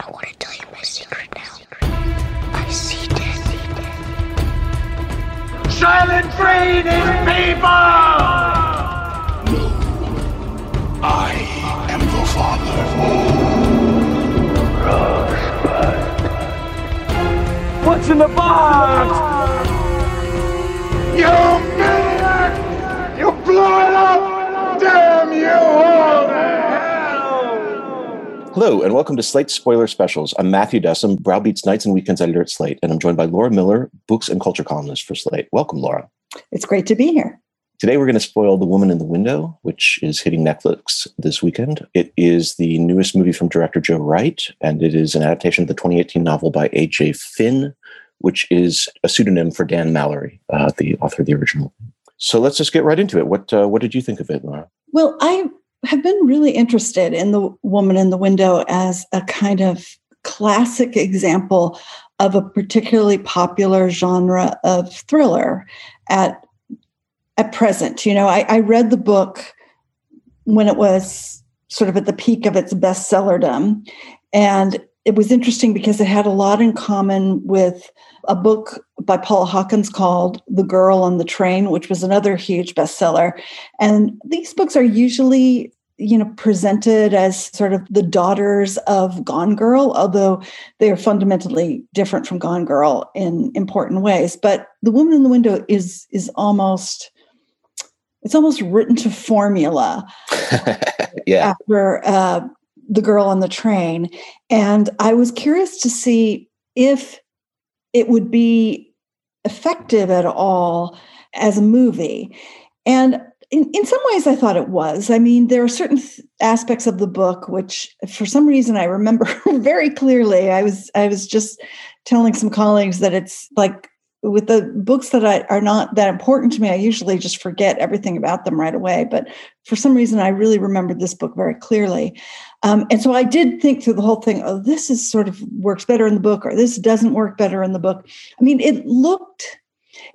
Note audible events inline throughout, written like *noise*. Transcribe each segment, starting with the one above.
I want to tell you my secret now. I see death. Silent breathing people! I am the father. What's in the box? You maniac! You blew it up! Damn you all to hell! Hello, and welcome to Slate Spoiler Specials. I'm Matthew Dessem, Browbeats Nights and Weekends editor at Slate, and I'm joined by Laura Miller, books and culture columnist for Slate. Welcome, Laura. It's great to be here. Today, we're going to spoil The Woman in the Window, which is hitting Netflix this weekend. It is the newest movie from director Joe Wright, and it is an adaptation of the 2018 novel by A.J. Finn, which is a pseudonym for Dan Mallory, uh, the author of the original. So let's just get right into it. What uh, what did you think of it, Laura? Well, I have been really interested in The Woman in the Window as a kind of classic example of a particularly popular genre of thriller at at present. You know, I, I read the book when it was sort of at the peak of its bestsellerdom. And it was interesting because it had a lot in common with a book by Paula Hawkins called The Girl on the Train, which was another huge bestseller. And these books are usually you know presented as sort of the daughters of gone girl although they are fundamentally different from gone girl in important ways but the woman in the window is is almost it's almost written to formula *laughs* yeah after uh, the girl on the train and i was curious to see if it would be effective at all as a movie. And in, in some ways i thought it was. I mean there are certain th- aspects of the book which for some reason i remember *laughs* very clearly. I was i was just telling some colleagues that it's like with the books that I, are not that important to me, I usually just forget everything about them right away. But for some reason, I really remembered this book very clearly. Um, and so I did think through the whole thing, oh, this is sort of works better in the book, or this doesn't work better in the book. I mean, it looked,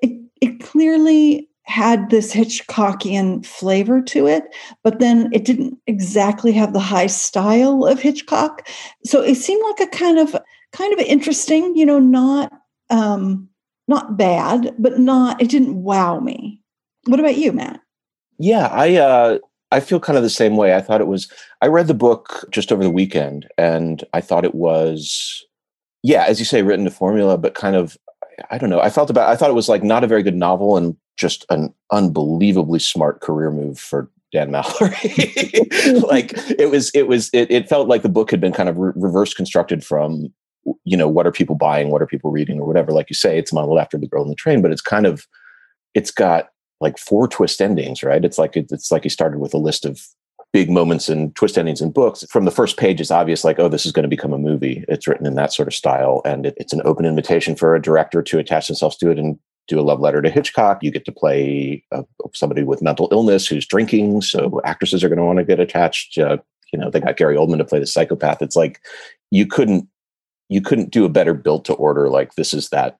it, it clearly had this Hitchcockian flavor to it, but then it didn't exactly have the high style of Hitchcock. So it seemed like a kind of, kind of interesting, you know, not, um, not bad, but not it didn't wow me. What about you, Matt? Yeah, I uh I feel kind of the same way. I thought it was I read the book just over the weekend and I thought it was yeah, as you say written to formula but kind of I don't know. I felt about I thought it was like not a very good novel and just an unbelievably smart career move for Dan *laughs* Mallory. *laughs* like it was it was it, it felt like the book had been kind of re- reverse constructed from you know what are people buying? What are people reading or whatever? Like you say it's modeled after the girl in the train but it's kind of it's got like four twist endings right? It's like it's like he started with a list of big moments and twist endings in books. From the first page it's obvious like oh this is going to become a movie. It's written in that sort of style and it, it's an open invitation for a director to attach themselves to it and do a love letter to hitchcock. You get to play uh, somebody with mental illness who's drinking so actresses are going to want to get attached. Uh, you know they got gary oldman to play the psychopath. It's like you couldn't you couldn't do a better built to order like this is that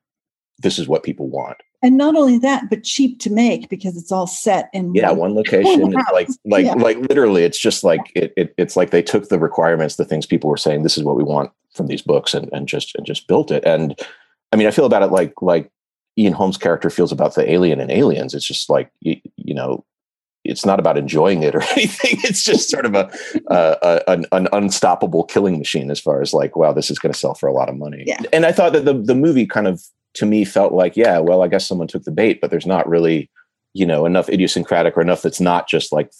this is what people want. And not only that but cheap to make because it's all set in yeah one, one *laughs* location. Like like yeah. like literally it's just like it, it, it's like they took the requirements the things people were saying this is what we want from these books and, and just and just built it. And i mean i feel about it like like ian holm's character feels about the alien and aliens. It's just like you, you know it's not about enjoying it or *laughs* anything. It's just sort of a, a an, an, unstoppable killing machine as far as like, wow, this is going to sell for a lot of money. Yeah. And I thought that the the movie kind of to me felt like, yeah, well, I guess someone took the bait, but there's not really, you know, enough idiosyncratic or enough that's not just like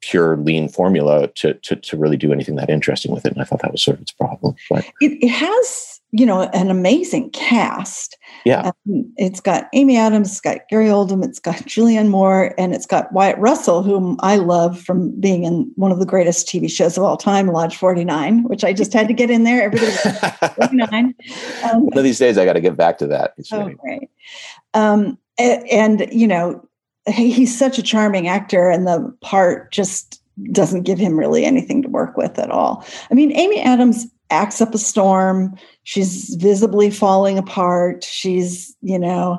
pure lean formula to to to really do anything that interesting with it. And I thought that was sort of its problem. But it, it has you know, an amazing cast. Yeah. Um, it's got Amy Adams, it's got Gary Oldman, it's got Julianne Moore, and it's got Wyatt Russell, whom I love from being in one of the greatest TV shows of all time, Lodge 49, which I just had to get in there. Everybody 49. Um, *laughs* one of these days I got to get back to that. It's oh, great. Um, and, and, you know, he's such a charming actor, and the part just doesn't give him really anything to work with at all. I mean, Amy Adams acts up a storm. She's visibly falling apart. She's, you know,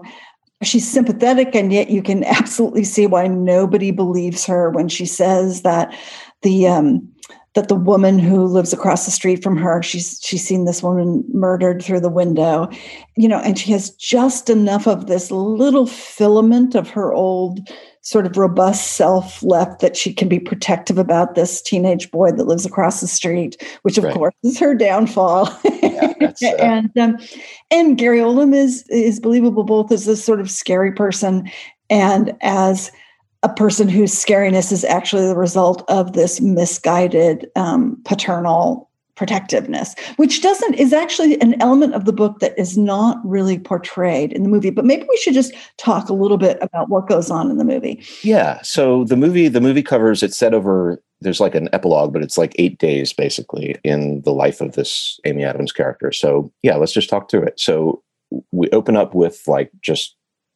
she's sympathetic, and yet you can *laughs* absolutely see why nobody believes her when she says that the um, that the woman who lives across the street from her she's she's seen this woman murdered through the window you know and she has just enough of this little filament of her old sort of robust self left that she can be protective about this teenage boy that lives across the street which of right. course is her downfall yeah, uh... *laughs* and um, and Gary Oldman is is believable both as this sort of scary person and as a person whose scariness is actually the result of this misguided um, paternal protectiveness which doesn't is actually an element of the book that is not really portrayed in the movie but maybe we should just talk a little bit about what goes on in the movie. Yeah so the movie the movie covers it's set over there's like an epilogue but it's like eight days basically in the life of this amy adams character. So yeah let's just talk through it. So we open up with like just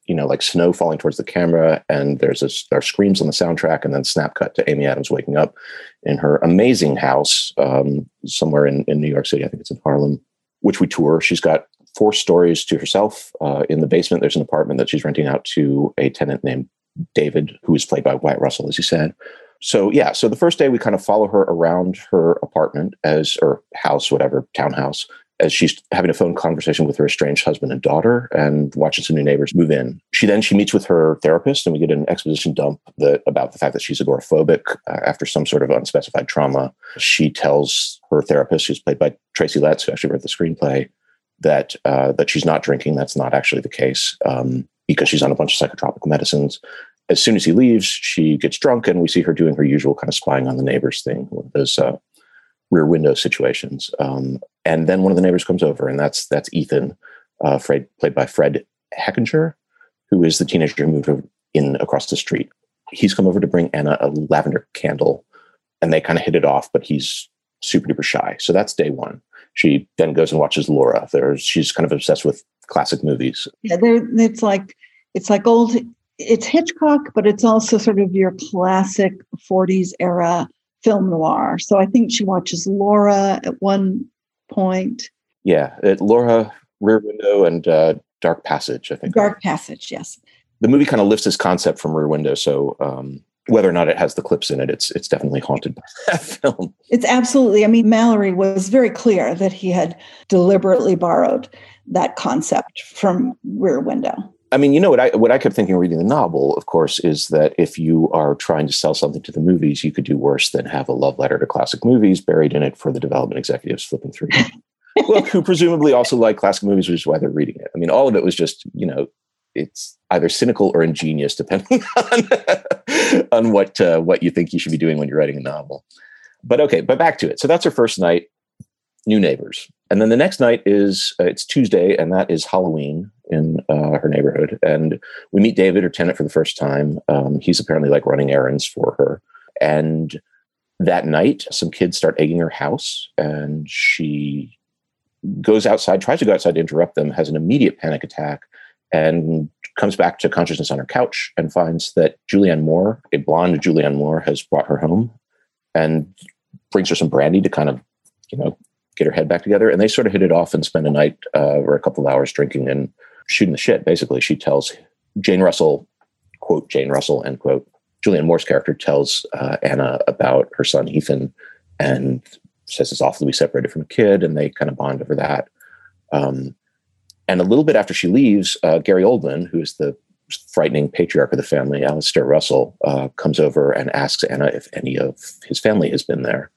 you know, like snow falling towards the camera, and there's are screams on the soundtrack, and then snap cut to Amy Adams waking up in her amazing house um, somewhere in, in New York City. I think it's in Harlem, which we tour. She's got four stories to herself. Uh, in the basement, there's an apartment that she's renting out to a tenant named David, who is played by Wyatt Russell, as you said. So yeah, so the first day we kind of follow her around her apartment as or house, whatever townhouse, as she's having a phone conversation with her estranged husband and daughter and watching some new neighbors move in. She then she meets with her therapist and we get an exposition dump that about the fact that she's agoraphobic uh, after some sort of unspecified trauma. She tells her therapist, who's played by Tracy Letts, who actually wrote the screenplay, that uh, that she's not drinking. That's not actually the case um, because she's on a bunch of psychotropic medicines. As soon as he leaves, she gets drunk, and we see her doing her usual kind of spying on the neighbors thing, one of those uh, rear window situations. Um, and then one of the neighbors comes over, and that's that's Ethan, uh, Fred, played by Fred Hechinger, who is the teenager who moved in across the street. He's come over to bring Anna a lavender candle, and they kind of hit it off, but he's super duper shy. So that's day one. She then goes and watches Laura. There's she's kind of obsessed with classic movies. Yeah, it's like it's like old. It's Hitchcock, but it's also sort of your classic '40s era film noir. So I think she watches Laura at one point. Yeah, at Laura, Rear Window, and uh, Dark Passage. I think Dark Passage. Yes. The movie kind of lifts this concept from Rear Window, so um, whether or not it has the clips in it, it's it's definitely haunted by *laughs* that film. It's absolutely. I mean, Mallory was very clear that he had deliberately borrowed that concept from Rear Window. I mean, you know what I what I kept thinking reading the novel, of course, is that if you are trying to sell something to the movies, you could do worse than have a love letter to classic movies buried in it for the development executives flipping through. *laughs* well, who presumably also like classic movies, which is why they're reading it. I mean, all of it was just, you know, it's either cynical or ingenious, depending *laughs* on on what uh, what you think you should be doing when you're writing a novel. But okay, but back to it. So that's her first night new neighbors. And then the next night is uh, it's Tuesday, and that is Halloween in uh, her neighborhood. And we meet David, her tenant, for the first time. Um, he's apparently like running errands for her. And that night, some kids start egging her house, and she goes outside, tries to go outside to interrupt them, has an immediate panic attack, and comes back to consciousness on her couch and finds that Julianne Moore, a blonde Julianne Moore, has brought her home and brings her some brandy to kind of, you know, get her head back together. And they sort of hit it off and spend a night uh, or a couple of hours drinking and shooting the shit. Basically, she tells Jane Russell, quote, Jane Russell, end quote. Julianne Moore's character tells uh, Anna about her son Ethan and says it's awful to be separated from a kid, and they kind of bond over that. Um, and a little bit after she leaves, uh, Gary Oldman, who is the frightening patriarch of the family, Alistair Russell, uh, comes over and asks Anna if any of his family has been there.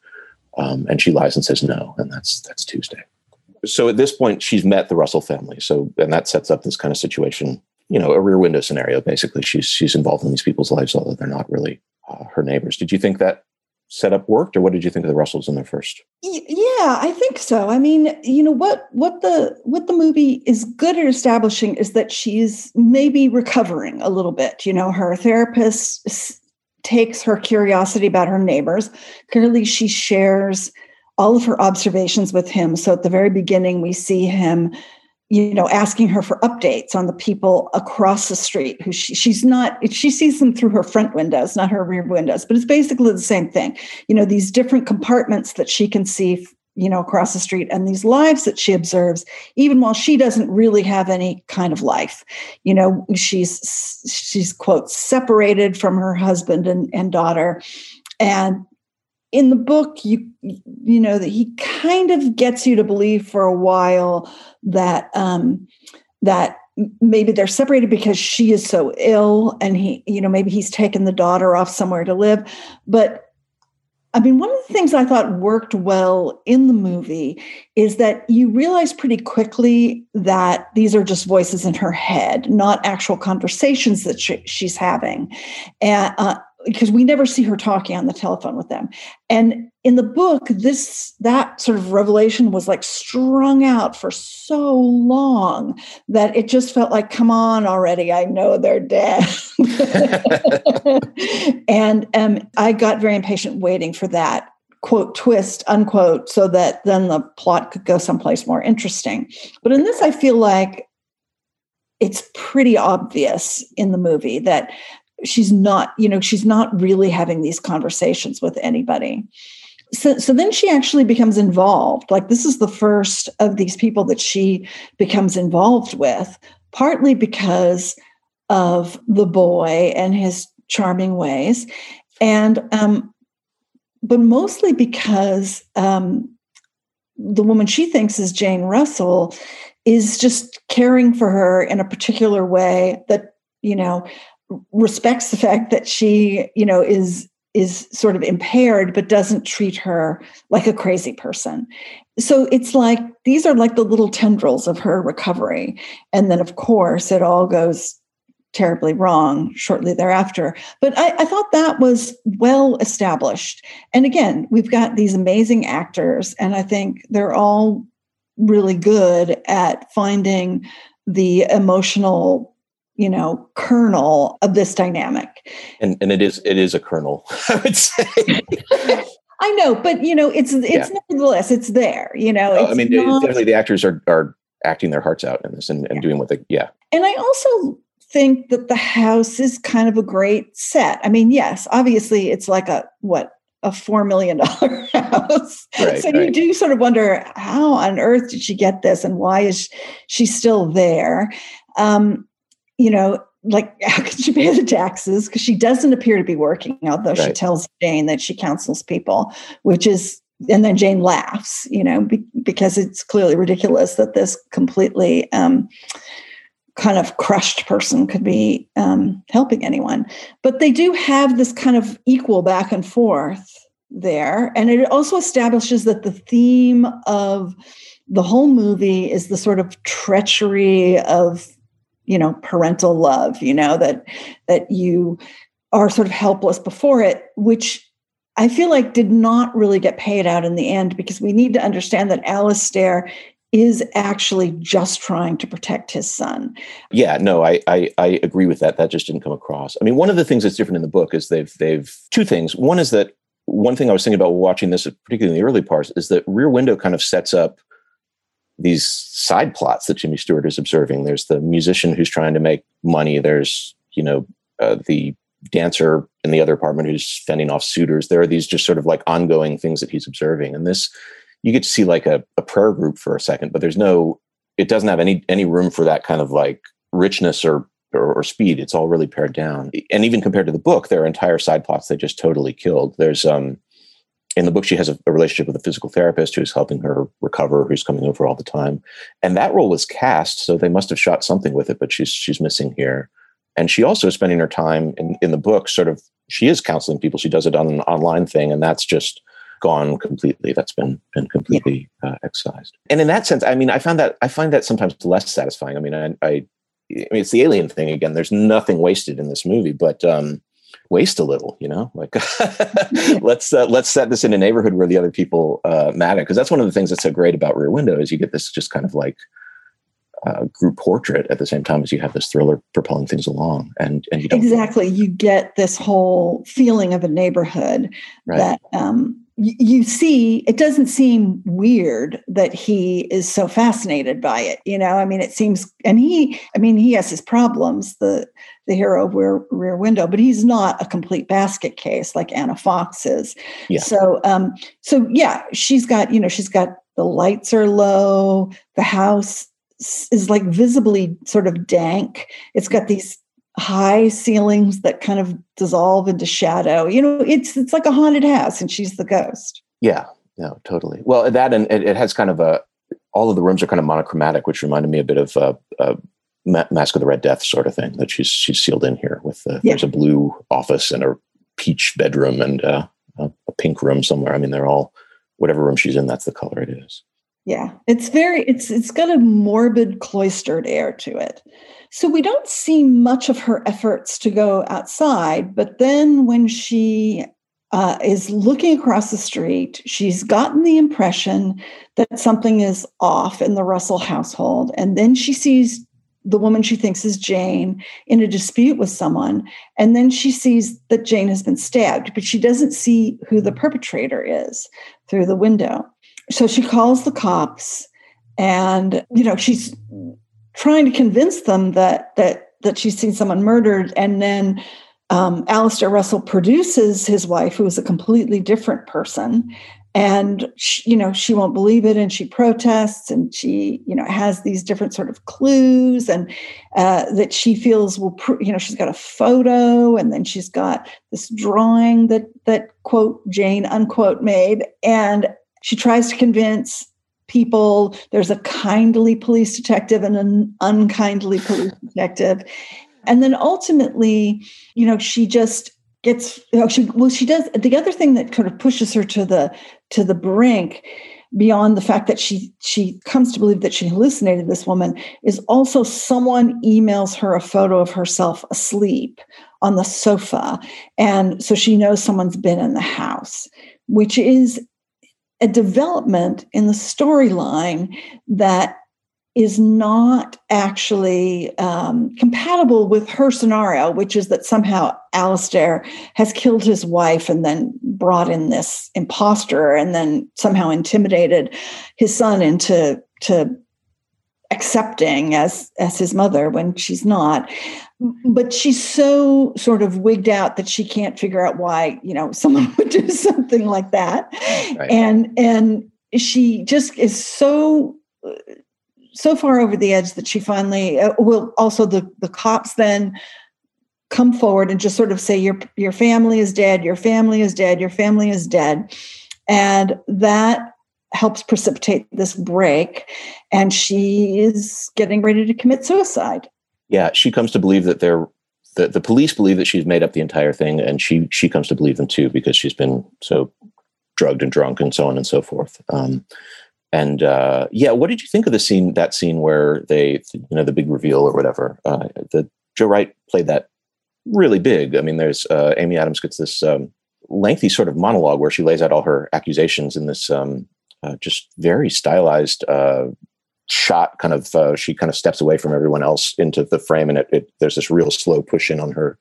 Um, and she lies and says no, and that's that's Tuesday. So at this point, she's met the Russell family. So and that sets up this kind of situation, you know, a rear window scenario. Basically, she's she's involved in these people's lives, although they're not really uh, her neighbors. Did you think that setup worked, or what did you think of the Russells in their first? Yeah, I think so. I mean, you know what what the what the movie is good at establishing is that she's maybe recovering a little bit. You know, her therapist takes her curiosity about her neighbors. Clearly, she shares all of her observations with him. So at the very beginning, we see him you know asking her for updates on the people across the street who she, she's not she sees them through her front windows not her rear windows but it's basically the same thing. You know these different compartments that she can see you know across the street and these lives that she observes even while she doesn't really have any kind of life. You know she's she's quote separated from her husband and, and daughter. And in the book you you know that he kind of gets you to believe for a while that um that maybe they're separated because she is so ill and he you know maybe he's taken the daughter off somewhere to live but I mean, one of the things I thought worked well in the movie is that you realize pretty quickly that these are just voices in her head, not actual conversations that she, she's having. And uh, because we never see her talking on the telephone with them. And in the book this that sort of revelation was like strung out for so long that it just felt like come on already i know they're dead. *laughs* And um, i got very impatient waiting for that quote twist unquote so that then the plot could go someplace more interesting. But in this i feel like it's pretty obvious in the movie that she's not you know she's not really having these conversations with anybody. So, so then she actually becomes involved. Like this is the first of these people that she becomes involved with partly because of the boy and his charming ways. And um but mostly because um the woman she thinks is jane russell is just caring for her in a particular way that you know respects the fact that she, you know, is is sort of impaired but doesn't treat her like a crazy person. So it's like these are like the little tendrils of her recovery. And then of course it all goes terribly wrong shortly thereafter. But I, I, thought that was well established. And again, we've got these amazing actors, and I think they're all really good at finding the emotional you know kernel of this dynamic and and it is it is a kernel *laughs* i would say i know but you know it's it's yeah. nevertheless it's there you know oh, i mean not, definitely the actors are are acting their hearts out in this and, and yeah. doing what they yeah and i also think that the house is kind of a great set i mean yes obviously it's like a what a four million dollar *laughs* house. Right, so right. you do sort of wonder how on earth did she get this and why is she still there? Um, you know, like *laughs* how can she pay the taxes? Because she doesn't appear to be working, although right. she tells Jane that she counsels people, which is and then Jane laughs, you know, be, because it's clearly ridiculous that this completely um, kind of crushed person could be um, helping anyone. But they do have this kind of equal back and forth there. And it also establishes that the theme of the whole movie is the sort of treachery of you know parental love you know that that you are sort of helpless before it which i feel like did not really get paid out in the end because we need to understand that Alistair is actually just trying to protect his son. Yeah, no, I, I, I agree with that. That just didn't come across. I mean, one of the things that's different in the book is they've they've two things. One is that one thing I was thinking about watching this, particularly in the early parts, is that Rear Window kind of sets up these side plots that Jimmy Stewart is observing. There's the musician who's trying to make money. There's you know uh, the dancer in the other apartment who's fending off suitors. There are these just sort of like ongoing things that he's observing, and this you get to see like a, a prayer group for a second, but there's no. It doesn't have any any room for that kind of like richness or or, or, speed. It's all really pared down. And even compared to the book, there are entire side plots they just totally killed. There's um in the book, she has a, a, relationship with a physical therapist who's helping her recover, who's coming over all the time. And that role was cast, so they must have shot something with it, but she's she's missing here. And she also is spending her time in, in the book, sort of she is counseling people. She does it on an online thing, and that's just gone completely. That's been been completely uh, excised. And in that sense, I mean, I found that I find that sometimes less satisfying. I mean, I, I, I mean, it's the alien thing again. There's nothing wasted in this movie, but um, waste a little, you know, like *laughs* *laughs* let's uh, let's set this in a neighborhood where the other people uh, matter. Because that's one of the things that's so great about Rear Window is you get this just kind of like uh, group portrait at the same time as you have this thriller propelling things along, and and you don't exactly you get this whole feeling of a neighborhood Right. that um, you see. It doesn't seem weird that he is so fascinated by it. You know, I mean, it seems, and he, I mean, he has his problems. The the hero of Rear, Rear Window, but he's not a complete basket case like Anna Fox is. Yeah. So, um, so yeah, she's got, you know, she's got the lights are low, the house is like visibly sort of dank. It's got these high ceilings that kind of dissolve into shadow. You know, it's it's like a haunted house, and she's the ghost. Yeah, no, totally. Well, that and it, it has kind of a all of the rooms are kind of monochromatic, which reminded me a bit of uh, uh, Masque of the Red Death sort of thing. That she's she's sealed in here with uh, Yeah. there's a blue office and a peach bedroom and uh, a, a pink room somewhere. I mean, they're all whatever room she's in. That's the color it is. Yeah, it's very it's it's got a morbid cloistered air to it. So we don't see much of her efforts to go outside, but then when she uh, is looking across the street, she's gotten the impression that something is off in the Russell household, and then she sees the woman she thinks is Jane in a dispute with someone, and then she sees that Jane has been stabbed, but she doesn't see who the perpetrator is through the window. So she calls the cops and you know she's trying to convince them that that that she's seen someone murdered. And then um, Alistair Russell produces his wife who is a completely different person. And she, you know she won't believe it and she protests and she you know has these different sort of clues and uh, that she feels will pr- you know she's got a photo and then she's got this drawing that that quote Jane unquote made. And she tries to convince people. There's a kindly police detective and an unkindly police detective. And then ultimately you know she just gets you know, she well she does the other thing that kind of pushes her to the to the brink beyond the fact that she she comes to believe that she hallucinated this woman is also someone emails her a photo of herself asleep on the sofa. And so she knows someone's been in the house which is a development in the storyline that is not actually um, compatible with her scenario, which is that somehow Alistair has killed his wife and then brought in this imposter and then somehow intimidated his son into to accepting as as his mother when she's not but she's so sort of wigged out that she can't figure out why you know *laughs* someone would do something like that. Right. and and she just is so so far over the edge that she finally uh, will also the the cops then come forward and just sort of say your your family is dead your family is dead your family is dead. And that helps precipitate this break. And she is getting ready to commit suicide Yeah, she comes to believe that they're the, the police believe that she's made up the entire thing, and she she comes to believe them too because she's been so drugged and drunk and so on and so forth. Um, and uh, yeah, what did you think of the scene? That scene where they, you know, the big reveal or whatever. Uh, the Joe Wright played that really big. I mean, there's uh, Amy Adams gets this um, lengthy sort of monologue where she lays out all her accusations in this um, uh, just very stylized uh, shot. Kind of, uh, she kind of steps away from everyone else into the frame, and it, it there's this real slow push in on her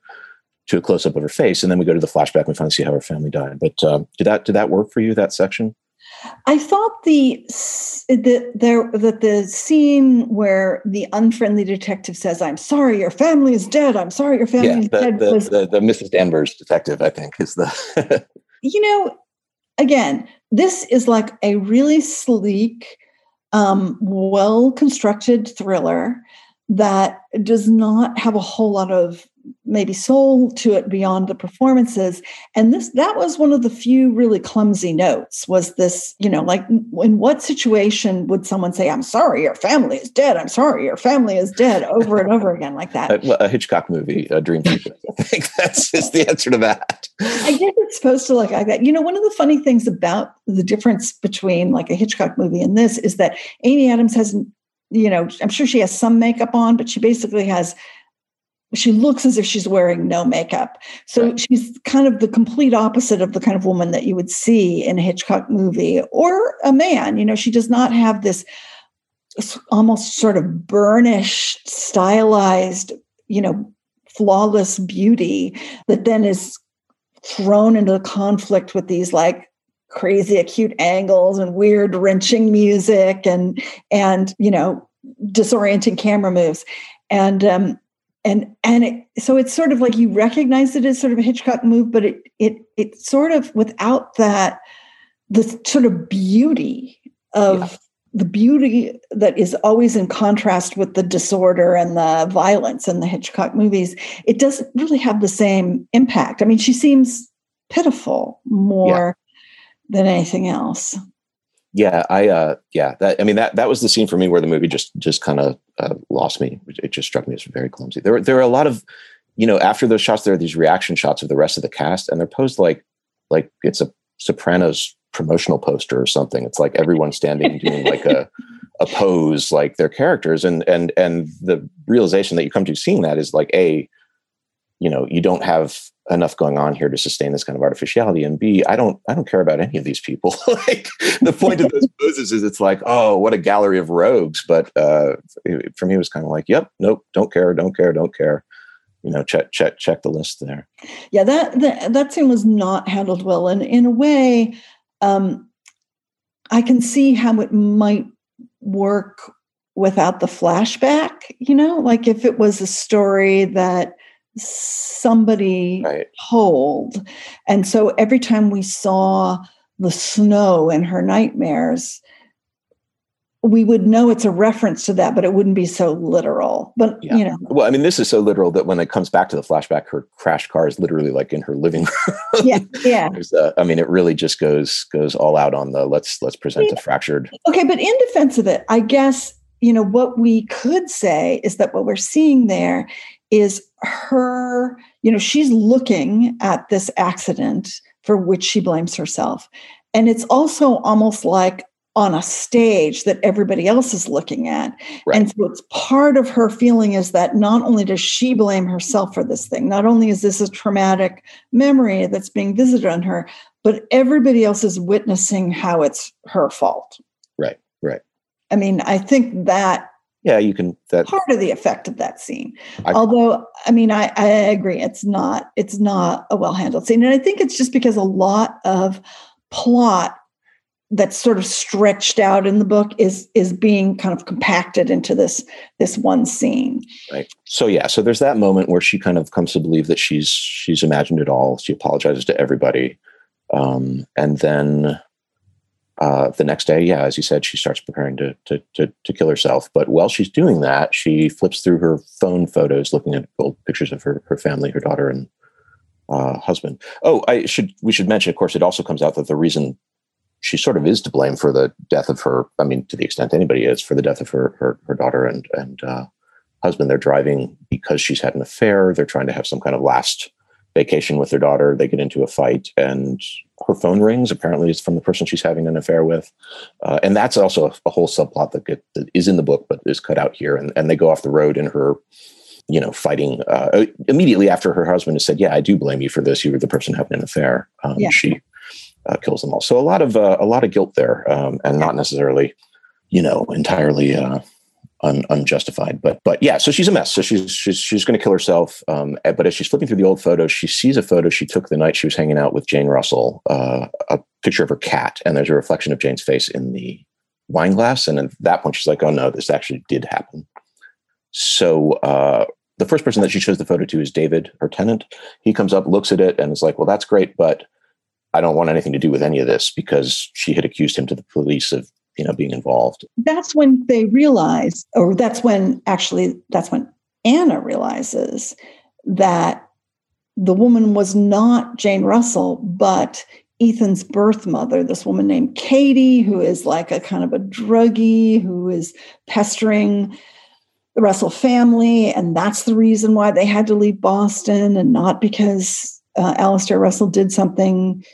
to a close up of her face, and then we go to the flashback and we finally see how her family died. But um, did that did that work for you? That section? I thought the the there that the scene where the unfriendly detective says, "I'm sorry, your family is dead. I'm sorry, your family yeah, is the, dead," the, was the, the Mrs. Danvers detective, I think, is the *laughs* you know, again, this is like a really sleek, um, well constructed thriller that does not have a whole lot of maybe soul to it beyond the performances and this that was one of the few really clumsy notes was this you know like in what situation would someone say i'm sorry your family is dead i'm sorry your family is dead over and over again like that *laughs* a, a Hitchcock movie, a Dream. I think *laughs* that's just the answer to that. I guess it's supposed to look like that. You know, one of the funny things about the difference between like a Hitchcock movie and this is that Amy Adams has, you know, I'm sure she has some makeup on, but she basically has she looks as if she's wearing no makeup. So right. she's kind of the complete opposite of the kind of woman that you would see in a Hitchcock movie or a man. You know, she does not have this almost sort of burnished, stylized, you know, flawless beauty that then is thrown into conflict with these like crazy acute angles and weird wrenching music and and you know disorienting camera moves and um and and it, so it's sort of like you recognize it as sort of a Hitchcock move, but it it it sort of without that the sort of beauty of yeah. the beauty that is always in contrast with the disorder and the violence in the Hitchcock movies. It doesn't really have the same impact. I mean, she seems pitiful more yeah. than anything else yeah i uh yeah that i mean that that was the scene for me where the movie just just kind of uh, lost me. It just struck me as very clumsy. There there are a lot of you know after those shots there are these reaction shots of the rest of the cast and they're posed like like it's a sopranos promotional poster or something. It's like everyone standing doing like a a pose like their characters and and and the realization that you come to seeing that is like a you know you don't have enough going on here to sustain this kind of artificiality? And b i don't i don't care about any of these people. *laughs* Like the point of those poses is it's like oh what a gallery of rogues. But uh for me it was kind of like yep nope don't care don't care don't care. You know check check check the list there. Yeah that that, that scene was not handled well. And in a way um i can see how it might work without the flashback you know? Like if it was a story that somebody right. told. And so every time we saw the snow in her nightmares, we would know it's a reference to that, but it wouldn't be so literal. But yeah. you know, well, I mean, this is so literal that when it comes back to the flashback, her crash car is literally like in her living room. yeah, yeah. *laughs* Uh, I mean, it really just goes goes all out on the let's let's present yeah. a fractured. Okay, but in defense of it, I guess you know what we could say is that what we're seeing there is her, you know, she's looking at this accident for which she blames herself. And it's also almost like on a stage that everybody else is looking at. Right. And so it's part of her feeling is that not only does she blame herself for this thing, not only is this a traumatic memory that's being visited on her, but everybody else is witnessing how it's her fault. Right, right. I mean, I think that yeah you can that part of the effect of that scene. I, although i mean I, I agree it's not it's not a well handled scene. And i think it's just because a lot of plot that's sort of stretched out in the book is is being kind of compacted into this this one scene. Right. So yeah so there's that moment where she kind of comes to believe that she's she's imagined it all. She apologizes to everybody. Um, and then uh, the next day, yeah, as you said, she starts preparing to, to, to to kill herself. But while she's doing that, she flips through her phone photos, looking at old pictures of her her family, her daughter and uh, husband. Oh, I should we should mention, of course, it also comes out that the reason she sort of is to blame for the death of her. I mean, to the extent anybody is for the death of her her, her daughter and and uh, husband. They're driving because she's had an affair. They're trying to have some kind of last vacation with their daughter. They get into a fight, and her phone rings. Apparently, it's from the person she's having an affair with, uh, and that's also a, a whole subplot that, get, that is in the book but is cut out here. And, and they go off the road in her, you know, fighting uh, uh, immediately after her husband has said, "Yeah, I do blame you for this. You were the person having an affair." Um, yeah. She uh, kills them all. So a lot of uh, a lot of guilt there, um, and not necessarily, you know, entirely uh, un, unjustified. But but yeah, so she's a mess. So she's she's she's going to kill herself. Um, but as she's flipping through the old photos, she sees a photo she took the night she was hanging out with Jane Russell, uh, a picture of her cat, and there's a reflection of Jane's face in the wine glass. And at that point, she's like, "Oh no, this actually did happen." So uh, the first person that she shows the photo to is David, her tenant. He comes up, looks at it, and is like, "Well, that's great, but." I don't want anything to do with any of this because she had accused him to the police of you know being involved. That's when they realize or that's when actually that's when anna realizes that the woman was not jane russell but ethan's birth mother this woman named katie who is like a kind of a druggie who is pestering the russell family and that's the reason why they had to leave boston and not because uh, alistair russell did something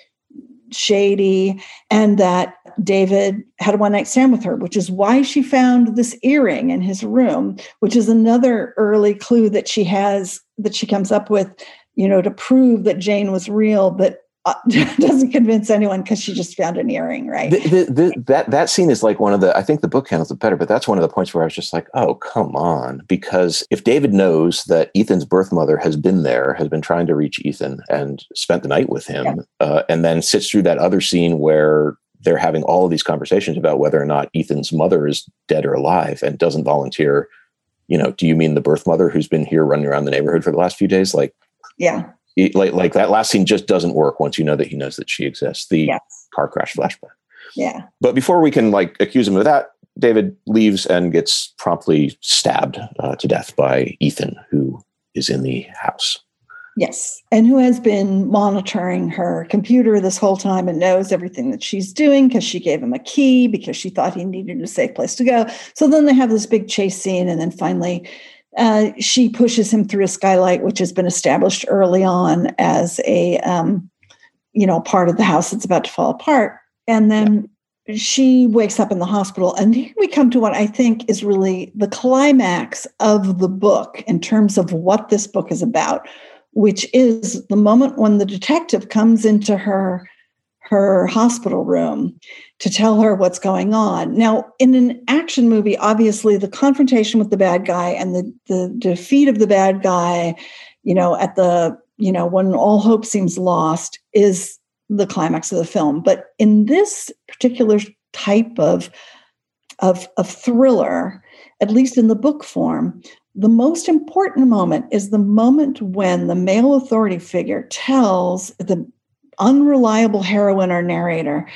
shady and that David had a one night stand with her, which is why she found this earring in his room, which is another early clue that she has that she comes up with, you know, to prove that Jane was real, but uh, *laughs* doesn't convince anyone because she just found an earring, right? The, the, the, that that scene is like one of the. I think the book handles it better, but that's one of the points where I was just like, "Oh, come on!" Because if David knows that Ethan's birth mother has been there, has been trying to reach Ethan, and spent the night with him, yeah. uh, and then sits through that other scene where they're having all of these conversations about whether or not Ethan's mother is dead or alive, and doesn't volunteer. You know, do you mean the birth mother who's been here running around the neighborhood for the last few days? Like, yeah, like like that last scene just doesn't work once you know that he knows that she exists. The yes. car crash flashback. Yeah. But before we can like accuse him of that, David leaves and gets promptly stabbed uh, to death by Ethan, who is in the house. Yes. And who has been monitoring her computer this whole time and knows everything that she's doing because she gave him a key because she thought he needed a safe place to go. So then they have this big chase scene. And then finally, uh, she pushes him through a skylight, which has been established early on as a, um, you know, part of the house that's about to fall apart. And then yeah. she wakes up in the hospital. And here we come to what I think is really the climax of the book in terms of what this book is about, which is the moment when the detective comes into her her hospital room to tell her what's going on. Now, in an action movie, obviously the confrontation with the bad guy and the, the defeat of the bad guy, you know, at the, you know, when all hope seems lost is the climax of the film. But in this particular type of, of, of thriller, at least in the book form, the most important moment is the moment when the male authority figure tells the unreliable heroine or narrator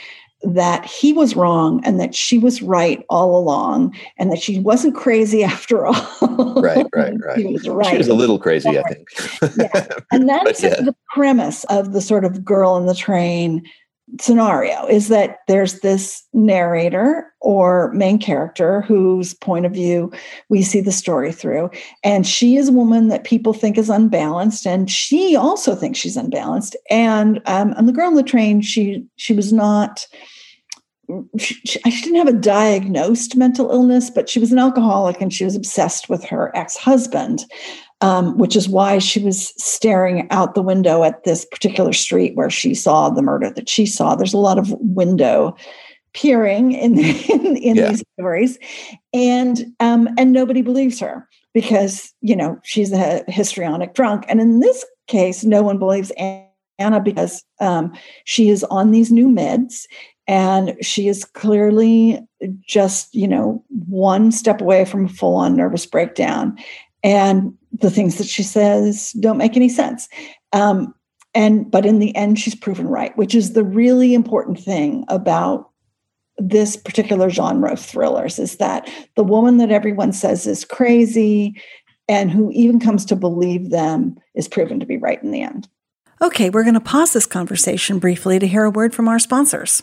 that he was wrong and that she was right all along and that she wasn't crazy *laughs* after all. Right, right, *laughs* right. she was right. She was a little crazy, I think. yeah. *laughs* And that's the premise of the sort of girl in the train scenario is that there's this narrator or main character whose point of view we see the story through. And she is a woman that people think is unbalanced and she also thinks she's unbalanced. And um, on the girl on the train she she was not she, she, didn't have a diagnosed mental illness, but she was an alcoholic and she was obsessed with her ex husband um, which is why she was staring out the window at this particular street where she saw the murder that she saw. There's a lot of window peering in *laughs* in, in yeah. these stories, and um, and nobody believes her because you know she's a histrionic drunk. And in this case, no one believes Anna because um, she is on these new meds and she is clearly just you know one step away from a full-on nervous breakdown and the things that she says don't make any sense. Um, and but in the end, she's proven right, which is the really important thing about this particular genre of thrillers is that the woman that everyone says is crazy and who even comes to believe them is proven to be right in the end. Okay, we're going to pause this conversation briefly to hear a word from our sponsors.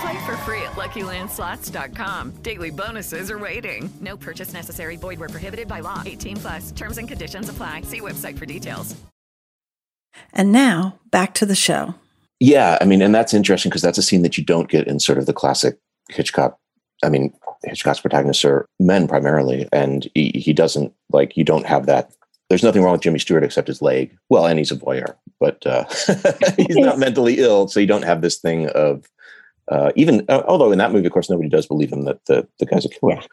Play for free at LuckyLandSlots.com. Daily bonuses are waiting. No purchase necessary. Void were prohibited by law. 18 plus. Terms and conditions apply. See website for details. And now back to the show. Yeah, I mean, and that's interesting because that's a scene that you don't get in sort of the classic Hitchcock. I mean, Hitchcock's protagonists are men primarily, and he, he doesn't like you don't have that there's nothing wrong with Jimmy Stewart except his leg. Well, and he's a voyeur, but uh, *laughs* he's not mentally ill, so you don't have this thing of uh, even. Uh, although in that movie, of course, nobody does believe him that the the guy's a killer. Yeah.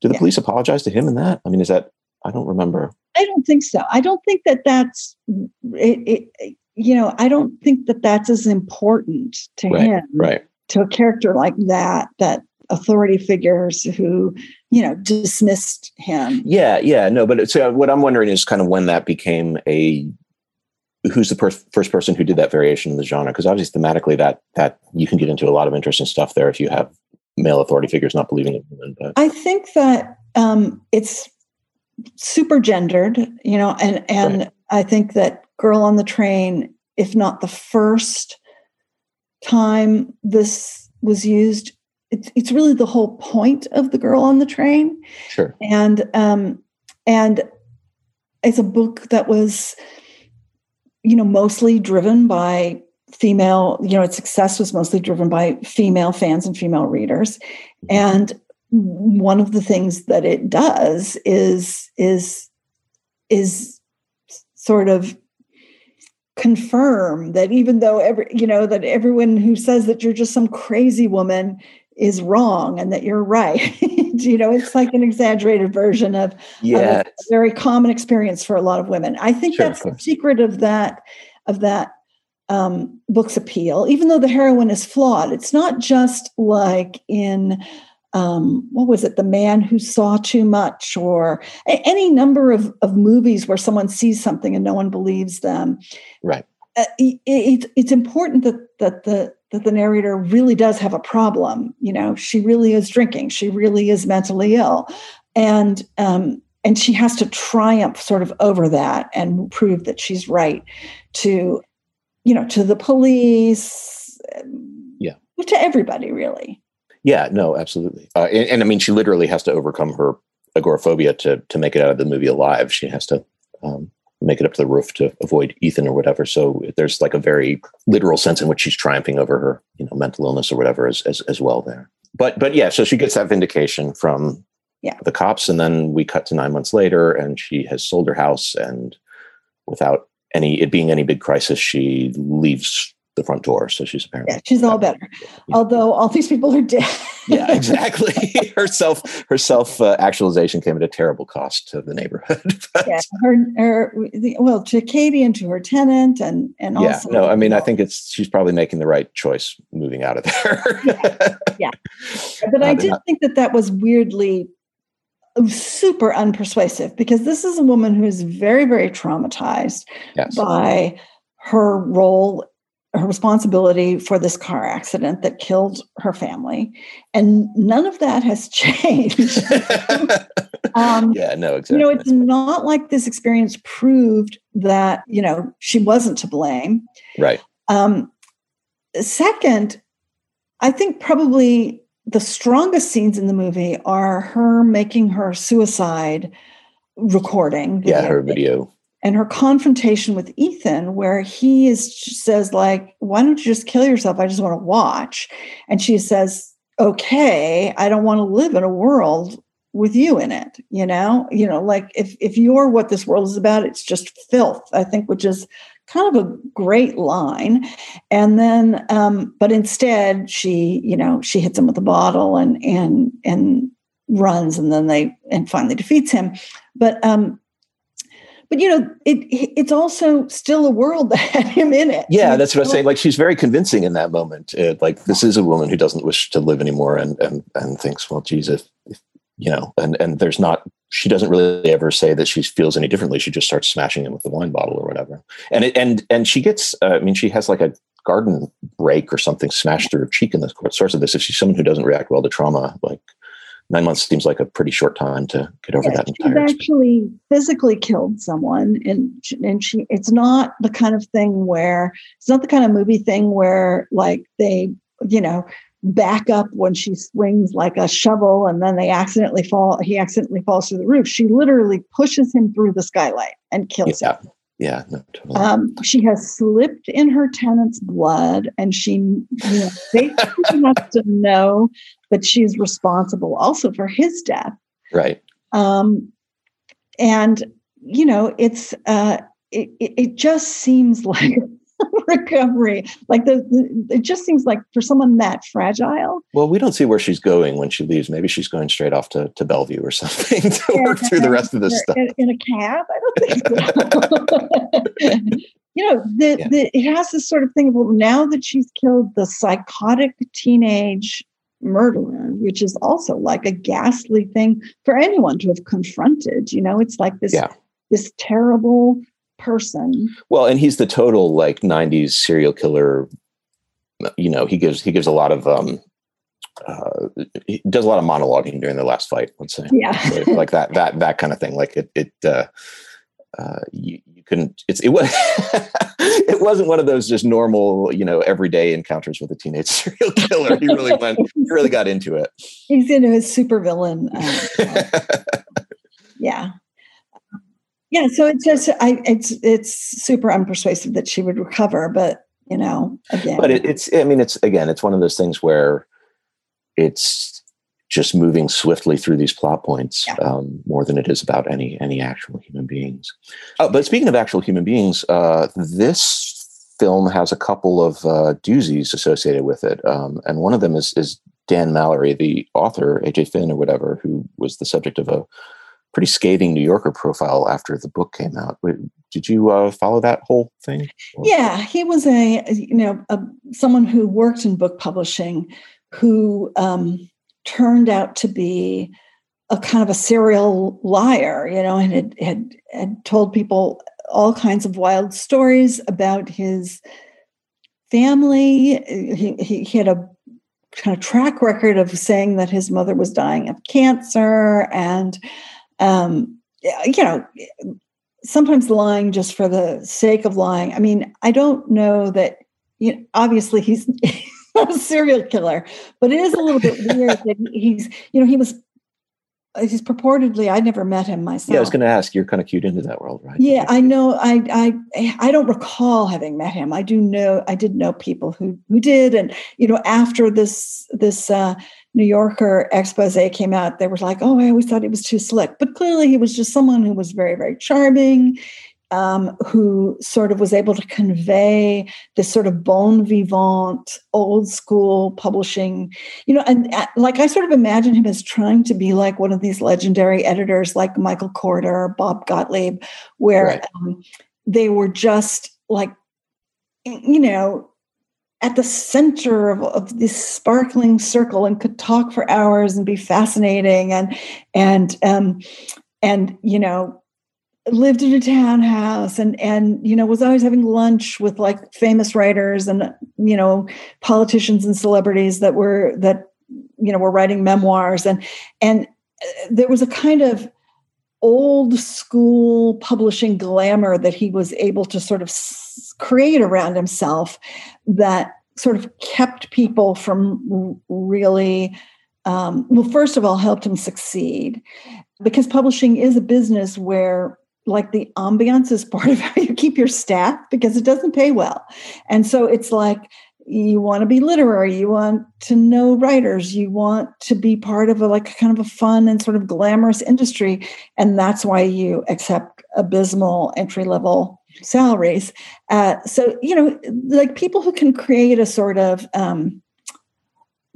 Do the yeah. police apologize to him in that? I mean, is that? I don't remember. I don't think so. I don't think that that's. It, it, you know, I don't think that that's as important to right, him. Right. To a character like that, that authority figures who you know dismissed him yeah yeah no but so what i'm wondering is kind of when that became a who's the per- first person who did that variation in the genre because obviously thematically that that you can get into a lot of interesting stuff there if you have male authority figures not believing in women but i think that um it's super gendered you know and and right. I think that Girl on the Train, if not the first time this was used, it's, it's really the whole point of the Girl on the Train. Sure. And um, and it's a book that was, you know, mostly driven by female. You know, its success was mostly driven by female fans and female readers, mm-hmm. and one of the things that it does is is is sort of confirm that even though every you know that everyone who says that you're just some crazy woman is wrong and that you're right. *laughs* You know it's like an exaggerated version of, yeah. of a very common experience for a lot of women. I think Sure, that's the secret of that of that um, book's appeal. Even though the heroine is flawed it's not just like in um, what was it? The man who saw too much or any number of, of movies where someone sees something and no one believes them. Right. uh, it, it, it's important that that the that the narrator really does have a problem. You know, she really is drinking. She really is mentally ill, and um, and she has to triumph sort of over that and prove that she's right to, you know, to the police. Yeah. To everybody, really. Yeah, no, absolutely. Uh, and, and I mean, she literally has to overcome her agoraphobia to to make it out of the movie alive. She has to um, make it up to the roof to avoid Ethan or whatever. So there's like a very literal sense in which she's triumphing over her, you know, mental illness or whatever as as, as well there. But but yeah, so she gets that vindication from Yeah. the cops, and then we cut to nine months later, and she has sold her house, and without any it being any big crisis, she leaves the front door. So she's apparently Yeah, she's all better. Although all these people are dead. *laughs* yeah, exactly. *laughs* her self her self uh, actualization came at a terrible cost to the neighborhood. *laughs* But, yeah, her, her, the- well, to Katie and to her tenant, and and yeah, also, no, I mean, I think it's she's probably making the right choice moving out of there. yeah. But I Uh, did not- think that that was weirdly super unpersuasive because this is a woman who is very, very traumatized yes. by her role, responsibility for this car accident that killed her family, and none of that has *laughs* changed. *laughs* um, yeah, no, exactly. you know, it's not like this experience proved that you know she wasn't to blame. right. Um, second, I think probably the strongest scenes in the movie are her making her suicide recording. Yeah, video her video. And her confrontation with Ethan, where he is says like, "Why don't you just kill yourself? I just want to watch," and she says, "Okay, I don't want to live in a world." with you in it you know you know like if if you're what this world is about it's just filth i think which is kind of a great line and then um but instead she you know she hits him with a bottle and and and runs and then they and finally defeats him but um but you know it it's also still a world *laughs* that had him in it Yeah, that's what i'm saying. Like she's very convincing in that moment. Uh, like this is a woman who doesn't wish to live anymore, and and and thinks, well, geez, if, if you know, and and there's not. She doesn't really ever say that she feels any differently. She just starts smashing him with the wine bottle or whatever. And it, and and she gets. Uh, I mean, she has like a garden rake or something smashed through her cheek in the course of this. If she's someone who doesn't react well to trauma, like nine months seems like a pretty short time to get over Yeah, that she's actually physically killed someone and she- and she it's not the kind of thing where it's not the kind of movie thing where like they you know back up when she swings like a shovel and then they accidentally fall he accidentally falls through the roof. She literally pushes him through the skylight and kills him Yeah, no, totally. um, she has slipped in her tenant's blood, and she, you know, basically has *laughs* to know that she's responsible also for his death. right. Um, and you know, it's uh, it, it it just seems *laughs* like *laughs* recovery. Like the, the, it just seems like for someone that fragile, Well, we don't see where she's going when she leaves. Maybe she's going straight off to, to Bellevue or *laughs* something to Yeah, work through the rest of this stuff. in, in a cab. I don't think so. *laughs* you know, the, Yeah. the it has this sort of thing of well, now that she's killed the psychotic teenage murderer, which is also like a ghastly thing for anyone to have confronted. You know, it's like this Yeah. this terrible person. Well, and he's the total like '90s serial killer. You know, he gives he gives a lot of um, uh, he does a lot of monologuing during the last fight. Let's say, Yeah. *laughs* So, like that that that kind of thing. Like it it uh, uh, you, you couldn't. It's it was *laughs* it wasn't one of those just normal, you know, everyday encounters with a teenage *laughs* serial killer. He really went. He really got into it. He's into his supervillain. Um, yeah. Yeah, so it's just I it's it's super unpersuasive that she would recover, but you know, again. But it, it's I mean, it's again, it's one of those things where it's just moving swiftly through these plot points Yeah. um, more than it is about any any actual human beings. Oh, but speaking of actual human beings, uh, this film has a couple of uh, doozies associated with it, um, and one of them is is Dan Mallory, the author, AJ Finn or whatever, who was the subject of a pretty scathing New Yorker profile after the book came out. Did you uh, follow that whole thing? Yeah, he was a you know a, someone who worked in book publishing, who um, turned out to be a kind of a serial liar, you know, and had had, had told people all kinds of wild stories about his family. He, he, he had a kind of track record of saying that his mother was dying of cancer and um, you know sometimes lying just for the sake of lying. I mean i don't know that you know, obviously he's *laughs* a serial killer but it is a little bit weird that he's you know he was he's purportedly i never met him myself Yeah, I was going to ask. You're kind of cued into that world, right? yeah, I know. I I I don't recall having met him. I do know. I did know people who who did, and you know, after this this uh, New Yorker expose came out, they were like, "Oh, I always thought he was too slick," but clearly he was just someone who was very very charming, um, who sort of was able to convey this sort of bon vivant, old school publishing, you know, and uh, like I sort of imagine him as trying to be like one of these legendary editors like Michael Korda, Bob Gottlieb, where Right. um, they were just like, you know, at the center of, of this sparkling circle and could talk for hours and be fascinating and and um and you know lived in a townhouse and and you know was always having lunch with like famous writers and you know politicians and celebrities that were that you know were writing memoirs. And and uh, there was a kind of old school publishing glamour that he was able to sort of create around himself that sort of kept people from really um, well first of all helped him succeed. Because publishing is a business where like the ambiance is part of *laughs* how you keep your staff because it doesn't pay well. And so it's like you want to be literary you want to know writers you want to be part of a like kind of a fun and sort of glamorous industry. And that's why you accept abysmal entry level salaries. Uh, so you know like people who can create a sort of um,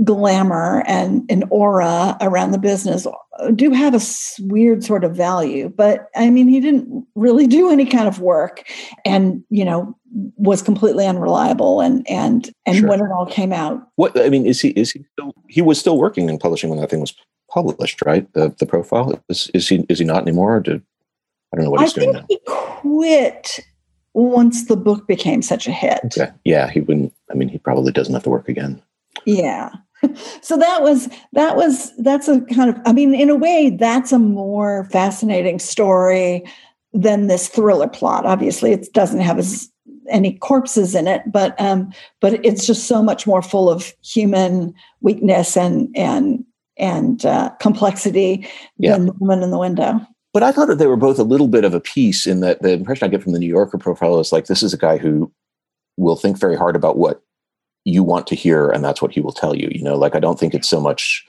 glamour and an aura around the business uh, do have a weird sort of value but i mean he didn't really do any kind of work and you know was completely unreliable and and and Sure. when it all came out What I mean is he is he still he was still working in publishing when that thing was published, right? The the profile is is he is he not anymore? Or did, I don't know what i he's doing think now. he quit once the book became such a hit Okay, yeah, he wouldn't. I mean, he probably doesn't have to work again. Yeah. *laughs* So that was that was that's a kind of I mean in a way that's a more fascinating story than this thriller plot. Obviously it doesn't have as any corpses in it, but um but it's just so much more full of human weakness and and and uh, complexity Yeah. than the woman in the window. But I thought that they were both a little bit of a piece in that the impression I get from the New Yorker profile is like this is a guy who will think very hard about what you want to hear, and that's what he will tell you. You know, like I don't think it's so much.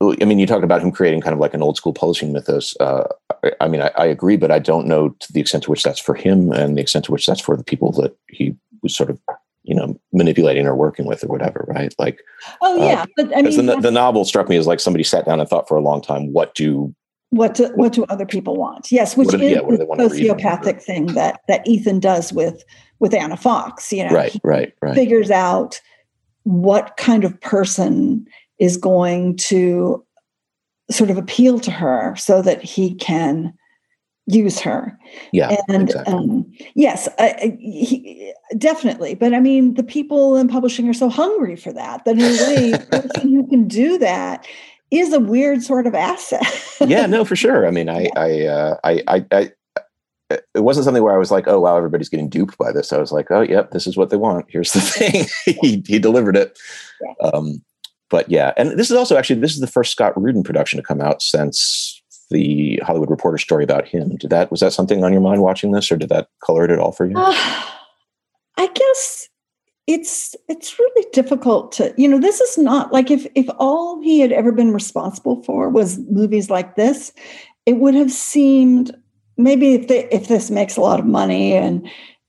I mean, you talked about him creating kind of like an old school publishing mythos. Uh, I, I mean, I, I agree, but I don't know to the extent to which that's for him and the extent to which that's for the people that he was sort of, you know, manipulating or working with or whatever, right? Like, Oh Uh, yeah, but I mean the, the novel struck me as like somebody sat down and thought for a long time, what do what do, what do other people want yes which do- is yeah, the sociopathic thing that that ethan does with with anna fox you know right, right, right. figures out what kind of person is going to sort of appeal to her so that he can use her Yeah, and exactly. um, yes I, I- he, definitely but i mean the people in publishing are so hungry for that that in a way person who can do that is a weird sort of asset *laughs* yeah, no, for sure. I mean, I, I, uh, I, I, I, it wasn't something where I was like, oh wow, everybody's getting duped by this. I was like, oh yep, this is what they want. Here's the *laughs* thing. he he delivered it. Um, but yeah, and this is also actually this is the first Scott Rudin production to come out since the Hollywood Reporter story about him. Did that was that something on your mind watching this, or did that color it at all for you? Uh, I guess it's it's really difficult to you know this is not like if if all he had ever been responsible for was movies like this it would have seemed maybe if they, if this makes a lot of money and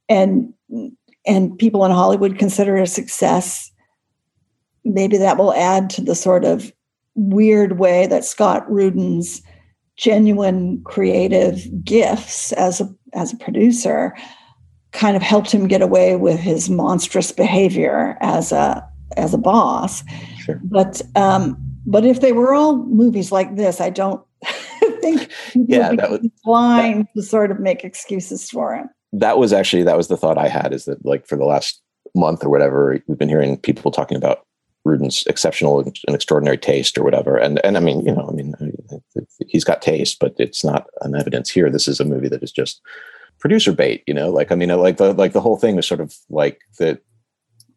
and and people in Hollywood consider it a success maybe that will add to the sort of weird way that Scott Rudin's genuine creative gifts as a as a producer kind of helped him get away with his monstrous behavior as a as a boss. Sure. But um, but if they were all movies like this, I don't *laughs* think yeah, would that was blind to sort of make excuses for him. That was actually that was the thought I had is that like for the last month or whatever, we've been hearing people talking about Rudin's exceptional and extraordinary taste or whatever. And and I mean, you know, I mean, he's got taste, but it's not an evidence here. This is a movie that is just producer bait you know? Like i mean like the like the whole thing is sort of like that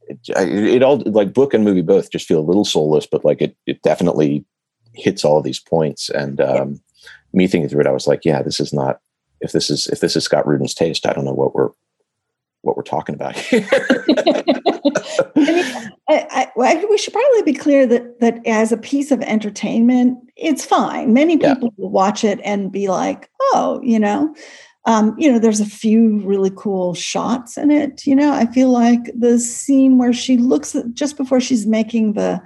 it, it, all like book and movie both just feel a little soulless but like it it definitely hits all of these points. And um me thinking through it i was like yeah this is not if this is if this is scott rudin's taste i don't know what we're what we're talking about *laughs* here. I mean, I, I, we should probably be clear that that as a piece of entertainment, it's fine. Many people yeah. will watch it and be like, "Oh, you know," Um, you know, there's a few really cool shots in it. You know, I feel like the scene where she looks at, just before she's making the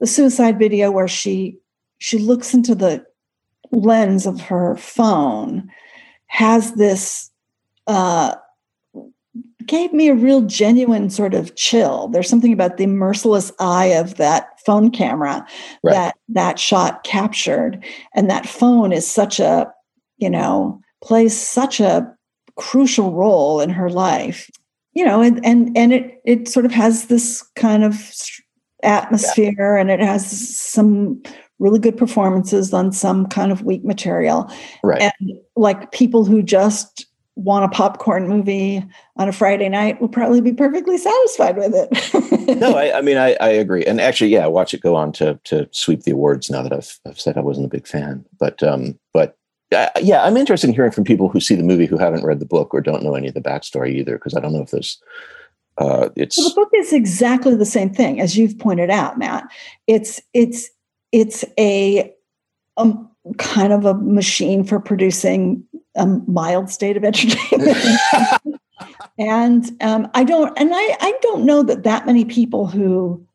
the suicide video, where she she looks into the lens of her phone, has this uh, gave me a real genuine sort of chill. There's something about the merciless eye of that phone camera right. that that shot captured, and that phone is such a you know plays such a crucial role in her life you know and and and it it sort of has this kind of atmosphere and it has some really good performances on some kind of weak material right and like people who just want a popcorn movie on a Friday night will probably be perfectly satisfied with it. *laughs* no, I, I mean I, I, agree, and actually, yeah, watch it go on to to sweep the awards. Now that I've, I've said I wasn't a big fan, but um, but yeah, I'm interested in hearing from people who see the movie who haven't read the book or don't know any of the backstory either, because I don't know if there's. Uh, it's well, the book is exactly the same thing as you've pointed out, Matt. It's it's it's a um, kind of a machine for producing a mild state of *laughs* entertainment. and um, I don't, and I I don't know that that many people who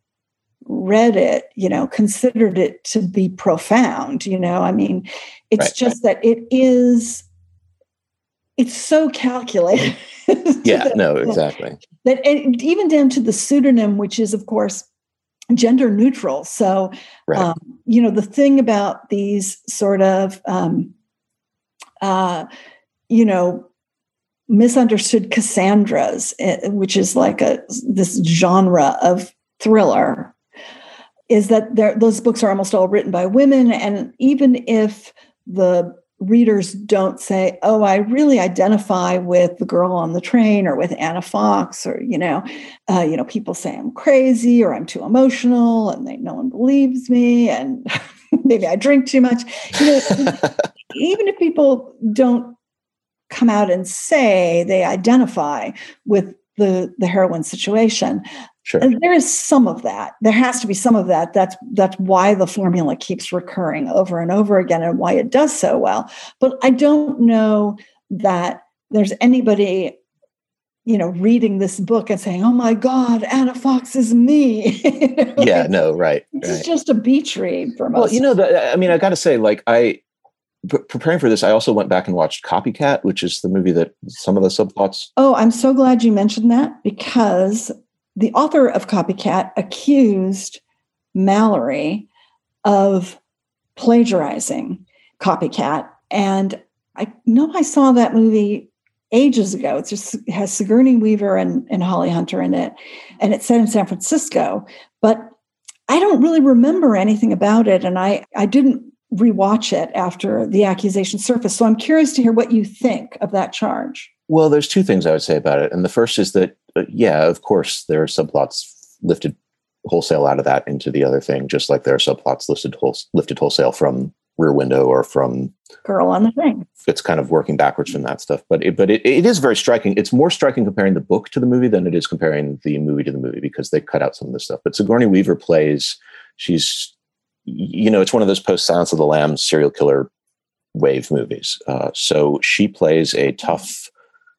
read it, you know, considered it to be profound. You know, I mean, it's right, just right. that it is, it's so calculated. *laughs* yeah, that, no, exactly. That, that even down to the pseudonym, which is, of course, gender neutral. So, right. um, you know, the thing about these sort of, um, uh, you know, misunderstood Cassandras, eh, which is like a this genre of thriller is that those books are almost all written by women. And even if the readers don't say, oh, I really identify with the girl on the train or with Anna Fox, or, you know, uh, you know, people say I'm crazy or I'm too emotional and they, no one believes me and *laughs* maybe I drink too much. You know, *laughs* even if people don't come out and say they identify with the, the heroine situation, Sure. And there is some of that. There has to be some of that. That's that's why the formula keeps recurring over and over again and why it does so well. But I don't know that there's anybody you know reading this book and saying oh my god anna fox is me *laughs* yeah no right it's right. just a beach read for most well you know the, i mean i gotta say like i preparing for this i also went back and watched copycat which is the movie that some of the subplots oh i'm so glad you mentioned that because the author of Copycat accused Mallory of plagiarizing Copycat. And I know I saw that movie ages ago. It just has Sigourney Weaver and, and Holly Hunter in it. And it's set in San Francisco. But I don't really remember anything about it. And I, I didn't rewatch it after the accusation surfaced. So I'm curious to hear what you think of that charge. Well, there's two things I would say about it. And the first is that, yeah, of course, there are subplots lifted wholesale out of that into the other thing, just like there are subplots lifted, lifted wholesale from Rear Window or from Girl on the Thing. It's kind of working backwards from that stuff, but it, but it, it is very striking. It's more striking comparing the book to the movie than it is comparing the movie to the movie because they cut out some of the stuff. But Sigourney Weaver plays. She's, you know, it's one of those post Silence of the Lambs serial killer wave movies. Uh, so she plays a tough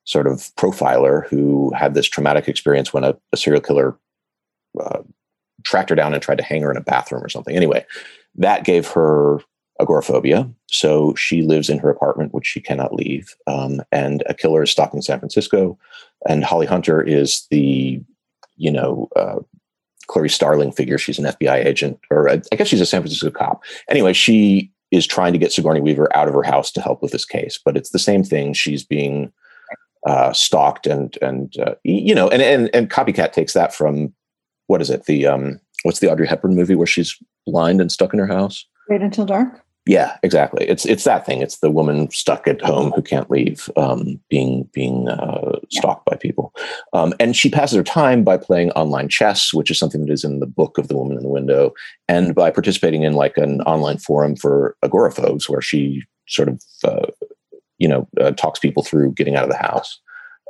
sort of profiler who had this traumatic experience when a, a serial killer uh, tracked her down and tried to hang her in a bathroom or something. Anyway, that gave her agoraphobia. So she lives in her apartment, which she cannot leave. Um, and a killer is stalking San Francisco. And Holly Hunter is the, you know, uh, Clarice Starling figure. She's an FBI agent, or I guess she's a San Francisco cop. Anyway, she is trying to get Sigourney Weaver out of her house to help with this case. But it's the same thing. She's being uh, stalked and and uh, you know and and and copycat takes that from what is it the um what's the Audrey Hepburn movie where she's blind and stuck in her house? Wait until dark. Yeah, exactly. It's it's that thing. It's the woman stuck at home who can't leave, um, being being uh, stalked yeah. by people, um, and she passes her time by playing online chess, which is something that is in the book of the woman in the window, and by participating in like an online forum for agoraphobes, where she sort of uh, you know uh, talks people through getting out of the house,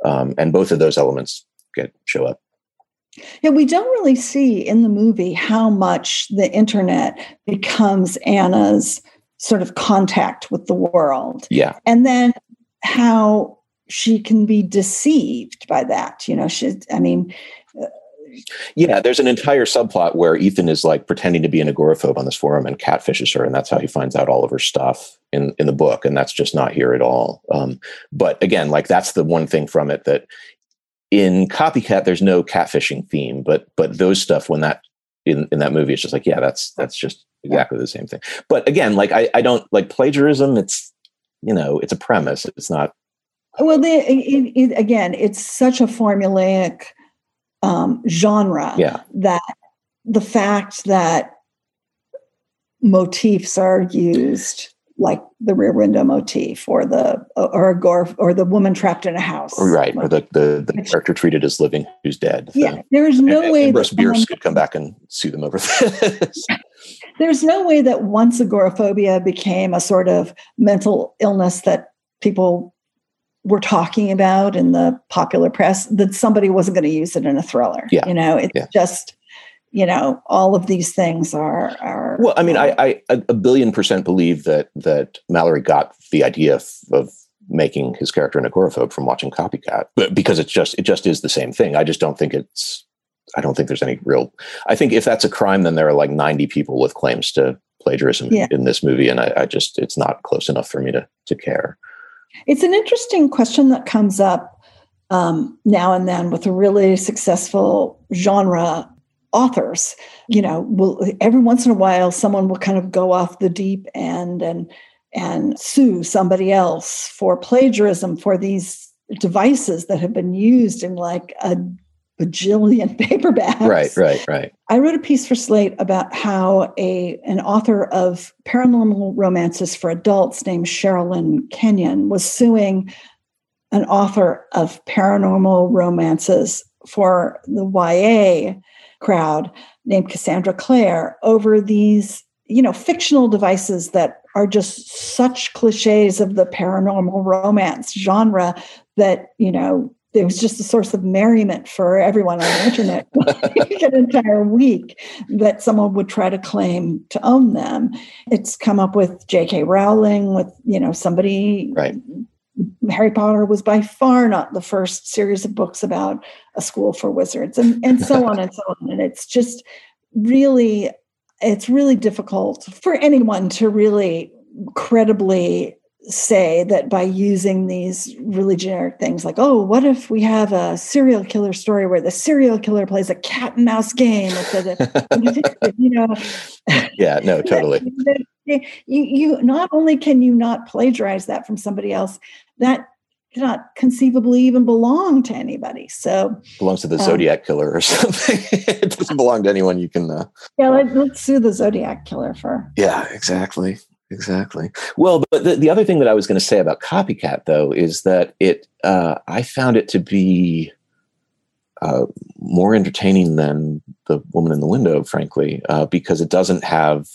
um, and both of those elements get show up. Yeah, we don't really see in the movie how much the internet becomes Anna's sort of contact with the world. Yeah. And then how she can be deceived by that. You know, she, I mean, yeah, there's an entire subplot where Ethan is like pretending to be an agoraphobe on this forum and catfishes her, and that's how he finds out all of her stuff in in the book, and that's just not here at all. Um, but again, like that's the one thing from it that in Copycat, there's no catfishing theme, but but those stuff when that in in that movie, it's just like yeah, that's that's just exactly the same thing. But again, like I, I don't like plagiarism. It's you know, it's a premise. It's not. Well, the, it, it, again, it's such a formulaic um, genre yeah. that the fact that motifs are used like the rear window motif or the or a gore or the woman trapped in a house. Right or the the, the character treated as living who's dead. Yeah there is no and, way and that Bierce could come back and sue them over *laughs* this. There's no way that once agoraphobia became a sort of mental illness that people were talking about in the popular press that somebody wasn't going to use it in a thriller yeah. you know it's yeah. just you know all of these things are are well i mean I, I a billion percent believe that that mallory got the idea of, of making his character an agoraphobe from watching copycat but because it's just it just is the same thing i just don't think it's i don't think there's any real i think if that's a crime then there are like 90 people with claims to plagiarism Yeah. in this movie and I, I just it's not close enough for me to to care It's an interesting question that comes up um, now and then with really successful genre authors. You know, will every once in a while someone will kind of go off the deep end and and sue somebody else for plagiarism for these devices that have been used in like a bajillion *laughs* paperbacks. right right right I wrote a piece for Slate about how a an author of paranormal romances for adults named Sherilyn Kenyon was suing an author of paranormal romances for the YA crowd named Cassandra Clare over these, you know, fictional devices that are just such cliches of the paranormal romance genre that, you know, it was just a source of merriment for everyone on the internet *laughs* *laughs* an entire week that someone would try to claim to own them. It's come up with J.K. Rowling, with you know somebody. Right. Harry Potter was by far not the first series of books about a school for wizards, and and so on and so on. And it's just really, it's really difficult for anyone to really credibly say that by using these really generic things like oh what if we have a serial killer story where the serial killer plays a cat and mouse game *laughs* you know? Yeah no *laughs* totally. You, you not only can you not plagiarize that from somebody else that cannot conceivably even belong to anybody so belongs to the um, zodiac killer or *laughs* something. It doesn't belong to anyone you can uh, yeah let, let's sue the zodiac killer for yeah exactly exactly. Well, but the, the other thing that I was going to say about Copycat, though, is that it uh, I found it to be uh, more entertaining than the woman in the window, frankly, uh, because it doesn't have.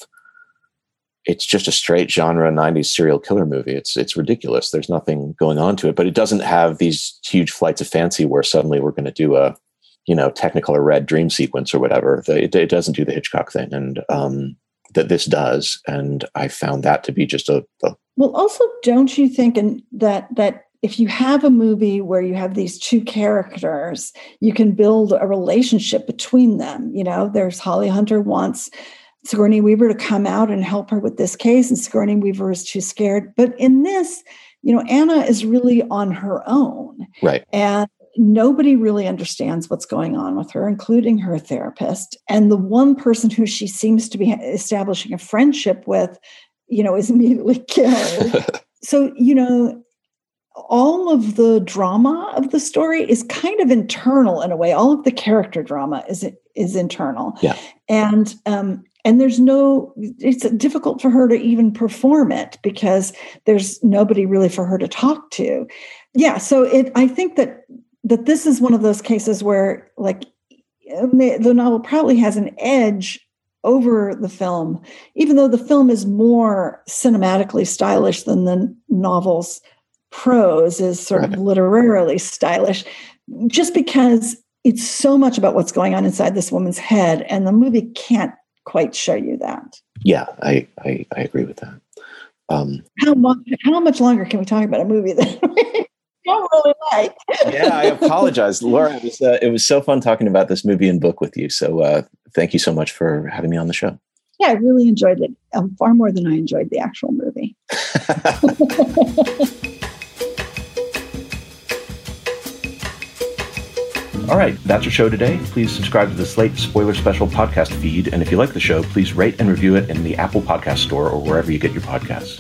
It's just a straight genre '90s serial killer movie. It's it's ridiculous. There's nothing going on to it, but it doesn't have these huge flights of fancy where suddenly we're going to do a, you know, Technicolor red dream sequence or whatever. It, it doesn't do the Hitchcock thing, and um, that this does, and I found that to be just a, a well. Also, don't you think and that that if you have a movie where you have these two characters, you can build a relationship between them. You know, there's Holly Hunter wants Sigourney Weaver to come out and help her with this case, and Sigourney Weaver is too scared. But in this, you know, Anna is really on her own. Right. And nobody really understands what's going on with her, including her therapist. And the one person who she seems to be establishing a friendship with, you know, is *laughs* immediately killed. *laughs* so, you know, all of the drama of the story is kind of internal in a way. All of the character drama is is internal. Yeah. And um, and there's no it's difficult for her to even perform it because there's nobody really for her to talk to yeah so it i think that that this is one of those cases where like the novel probably has an edge over the film even though the film is more cinematically stylish than the novel's prose is sort of literarily stylish just because it's so much about what's going on inside this woman's head and the movie can't quite show you that. Yeah i i, I agree with that. Um, how much how much longer can we talk about a movie that *laughs* don't really like. yeah, I apologize, *laughs* Laura. It was uh, it was so fun talking about this movie and book with you. So uh, thank you so much for having me on the show. Yeah, I really enjoyed it um, far more than I enjoyed the actual movie. *laughs* *laughs* All right, that's our show today. Please subscribe to the Slate Spoiler Special podcast feed. And if you like the show, please rate and review it in the Apple Podcast Store or wherever you get your podcasts.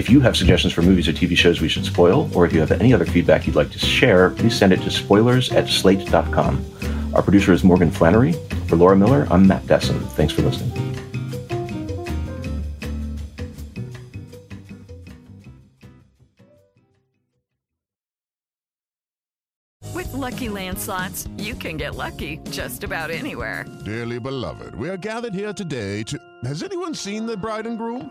If you have suggestions for movies or TV shows we should spoil, or if you have any other feedback you'd like to share, please send it to spoilers at slate.com. Our producer is Morgan Flannery. For Laura Miller, I'm Matt Dessem. Thanks for listening. With Lucky Land slots, you can get lucky just about anywhere. Dearly beloved, we are gathered here today to. Has anyone seen the bride and groom?